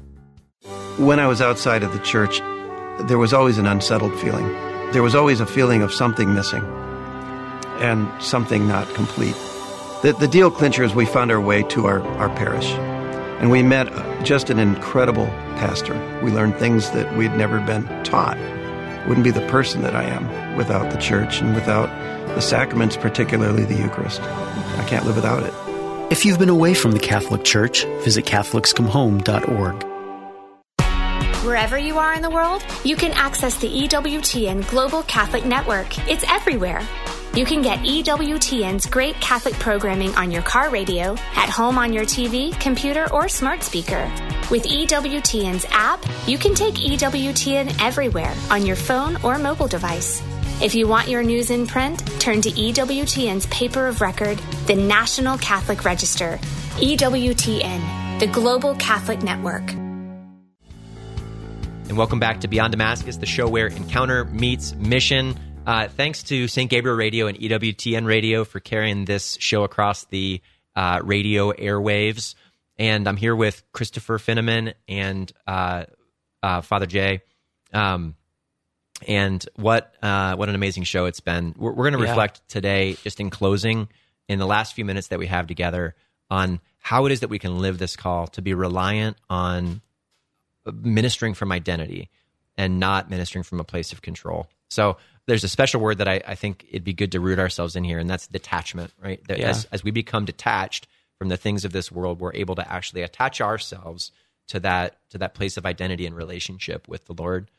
When I was outside of the church, there was always an unsettled feeling. There was always a feeling of something missing and something not complete. The, the deal clincher is we found our way to our, our parish. And we met just an incredible pastor. We learned things that we'd never been taught. Wouldn't be the person that I am without the church and without the sacraments, particularly the Eucharist. I can't live without it. If you've been away from the Catholic Church, visit CatholicsComeHome.org. Wherever you are in the world, you can access the EWTN Global Catholic Network. It's everywhere. You can get EWTN's great Catholic programming on your car radio, at home on your TV, computer, or smart speaker. With EWTN's app, you can take EWTN everywhere on your phone or mobile device. If you want your news in print, turn to EWTN's paper of record, the National Catholic Register. EWTN, the Global Catholic Network. And welcome back to Beyond Damascus, the show where encounter meets mission. Uh, thanks to St. Gabriel Radio and EWTN Radio for carrying this show across the uh, radio airwaves. And I'm here with Christopher Finneman and uh, uh, Father Jay. Um, and what uh, what an amazing show it's been. We're, we're going to Yeah. reflect today, just in closing, in the last few minutes that we have together, on how it is that we can live this call to be reliant on ministering from identity and not ministering from a place of control. So there's a special word that I, I think it'd be good to root ourselves in here, and that's detachment, right? That Yeah. as, as we become detached from the things of this world, we're able to actually attach ourselves to that to that place of identity and relationship with the Lord.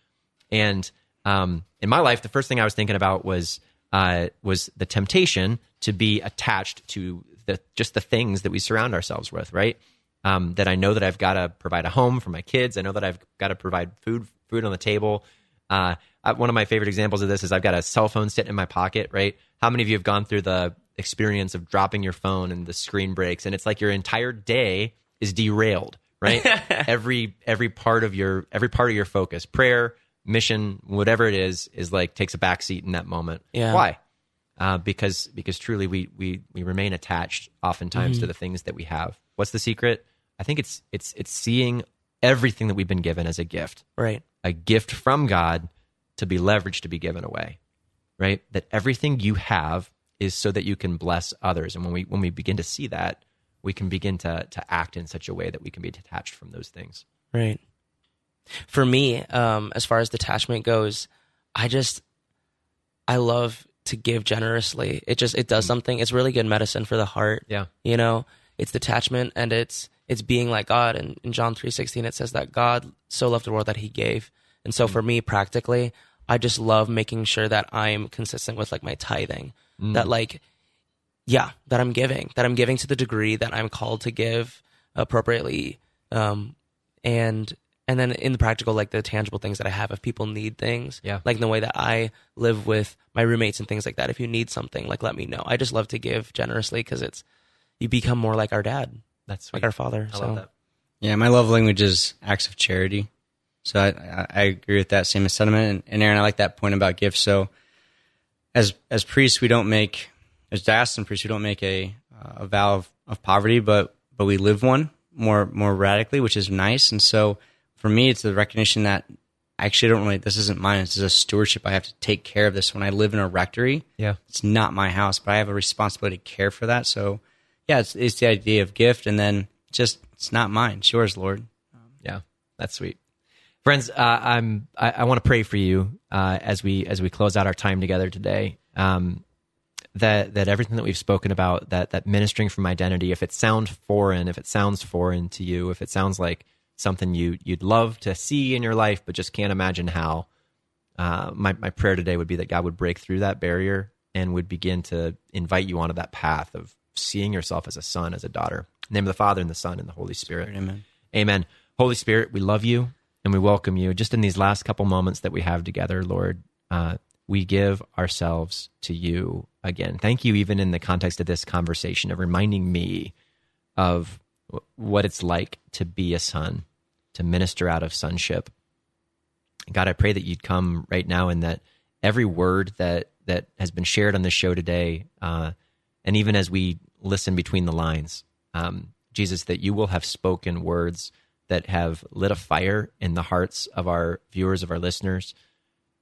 And um, in my life, the first thing I was thinking about was uh, was the temptation to be attached to the just the things that we surround ourselves with, right? Um, that I know that I've got to provide a home for my kids. I know that I've got to provide food food on the table. Uh, I, one of my favorite examples of this is I've got a cell phone sitting in my pocket, right? How many of you have gone through the experience of dropping your phone and the screen breaks, and it's like your entire day is derailed, right? every every part of your every part of your focus, prayer, mission, whatever it is, is like takes a backseat in that moment. Yeah. Why? Uh, because because truly we we we remain attached oftentimes to the things that we have. What's the secret? I think it's it's it's seeing everything that we've been given as a gift, Right. a gift from God to be leveraged to be given away. Right? That everything you have is so that you can bless others. And when we when we begin to see that, we can begin to to act in such a way that we can be detached from those things. Right. For me, um, as far as detachment goes, I just I love to give generously. It just it does something. It's really good medicine for the heart. Yeah. You know, it's detachment and it's it's being like God. And in John three sixteen, it says that God so loved the world that He gave. And so for me, practically, I just love making sure that I'm consistent with like my tithing. That like, yeah, that I'm giving, that I'm giving to the degree that I'm called to give appropriately. Um, and and then in the practical, like the tangible things that I have, if people need things, Yeah. like in the way that I live with my roommates and things like that. If you need something, like let me know. I just love to give generously because it's you become more like our dad, That's like our father. I so love that. Yeah, my love language is acts of charity. So I, I, agree with that same sentiment. And, and Aaron, I like that point about gifts. So as as priests, we don't make as diocesan priests, we don't make a a vow of, of poverty, but but we live one more more radically, which is nice. And so for me, it's the recognition that I actually don't really. This isn't mine. This is a stewardship. I have to take care of this. When I live in a rectory, Yeah. it's not my house, but I have a responsibility to care for that. So yeah, it's it's the idea of gift, and then just it's not mine. It's yours, Lord. Yeah, that's sweet, friends. Uh, I'm. I, I want to pray for you uh, as we as we close out our time together today. Um, that that everything that we've spoken about, that that ministering from identity, if it sounds foreign, if it sounds foreign to you, if it sounds like something you you'd love to see in your life but just can't imagine how, uh, my my prayer today would be that God would break through that barrier and would begin to invite you onto that path of seeing yourself as a son, as a daughter. In the name of the Father and the Son and the Holy Spirit. Amen. Amen. Holy Spirit, we love you and we welcome you. Just in these last couple moments that we have together, Lord, uh, we give ourselves to you again. Thank you, even in the context of this conversation, of reminding me of what it's like to be a son, to minister out of sonship. God, I pray that you'd come right now and that every word that that has been shared on this show today, uh, and even as we listen between the lines, um, Jesus, that you will have spoken words that have lit a fire in the hearts of our viewers, of our listeners.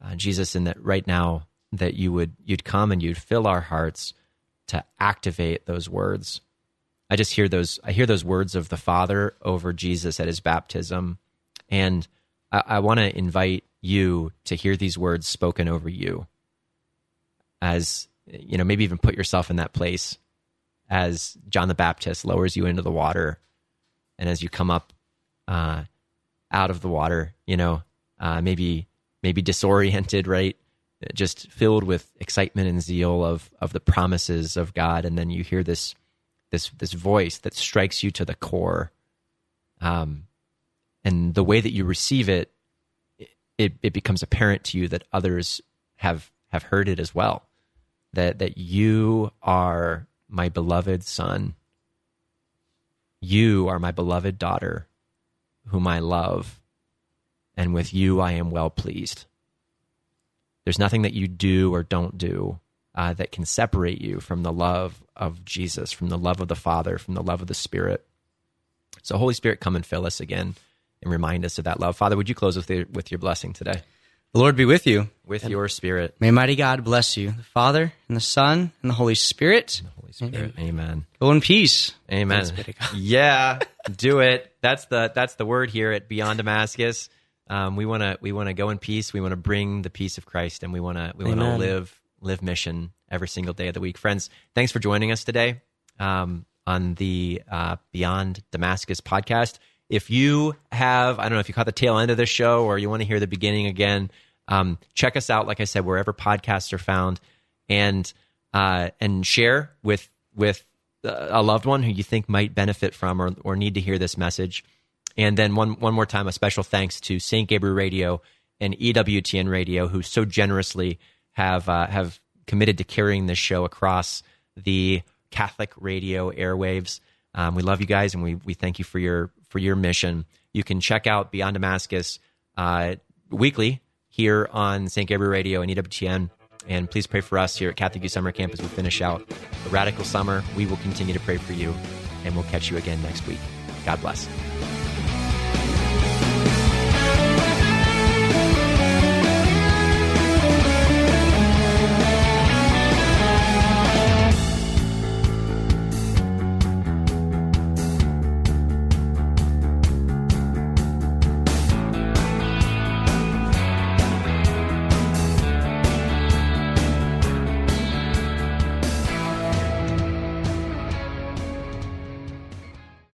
Uh, Jesus, and that right now that you would you'd come and you'd fill our hearts to activate those words. I just hear those I hear those words of the Father over Jesus at his baptism. And I, I want to invite you to hear these words spoken over you. As you know, maybe even put yourself in that place as John the Baptist lowers you into the water, and as you come up uh, out of the water, you know, uh, maybe maybe disoriented, right? Just filled with excitement and zeal of of the promises of God, and then you hear this this this voice that strikes you to the core. Um, and the way that you receive it, it it becomes apparent to you that others have have heard it as well. That that you are my beloved son. You are my beloved daughter, whom I love, and with you I am well pleased. There's nothing that you do or don't do uh, that can separate you from the love of Jesus, from the love of the Father, from the love of the Spirit. So, Holy Spirit, come and fill us again and remind us of that love. Father, would you close with, the, with your blessing today? The Lord be with you. With your Spirit. May mighty God bless you, the Father and the Son and the Holy Spirit. Holy Spirit. Amen. Go in peace. Amen. Yeah, do it. That's the that's the word here at Beyond Damascus. Um, we want to we want to go in peace. We want to bring the peace of Christ, and we want to we want to Amen. live live mission every single day of the week. Friends, thanks for joining us today um, on the uh, Beyond Damascus podcast. If you have, I don't know if you caught the tail end of this show or you want to hear the beginning again, um, check us out. Like I said, wherever podcasts are found, and uh, and share with with a loved one who you think might benefit from or, or need to hear this message. And then one one more time, a special thanks to St. Gabriel Radio and EWTN Radio, who so generously have uh, have committed to carrying this show across the Catholic radio airwaves. Um, we love you guys, and we we thank you for your for your mission. You can check out Beyond Damascus uh, weekly here on St. Gabriel Radio and EWTN. And please pray for us here at Catholic Youth Summer Camp as we finish out the radical summer. We will continue to pray for you, and we'll catch you again next week. God bless.